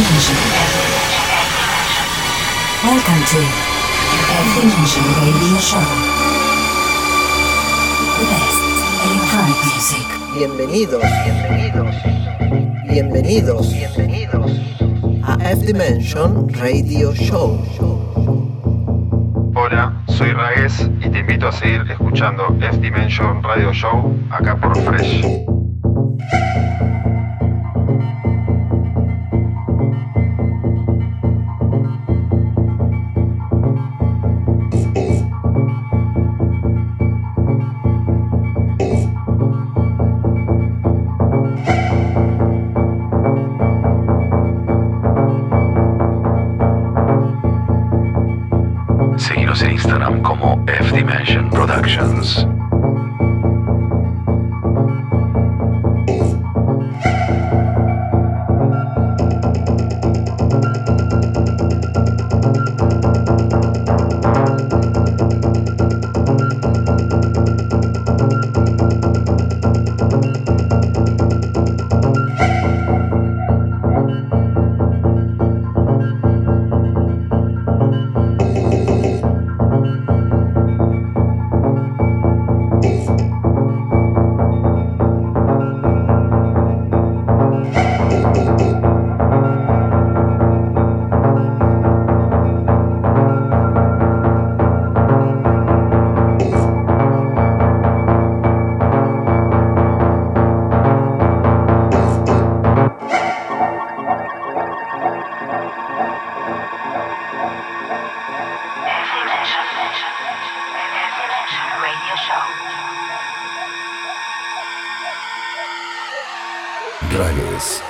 Dimension. Welcome to F Dimension Radio Show. The best electronic music. Bienvenidos, bienvenidos, bienvenidos, bienvenidos a F Dimension Radio Show. Hola, soy Raguez y te invito a seguir escuchando F Dimension Radio Show acá por Fresh. Dragas.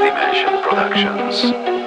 Dimension Productions.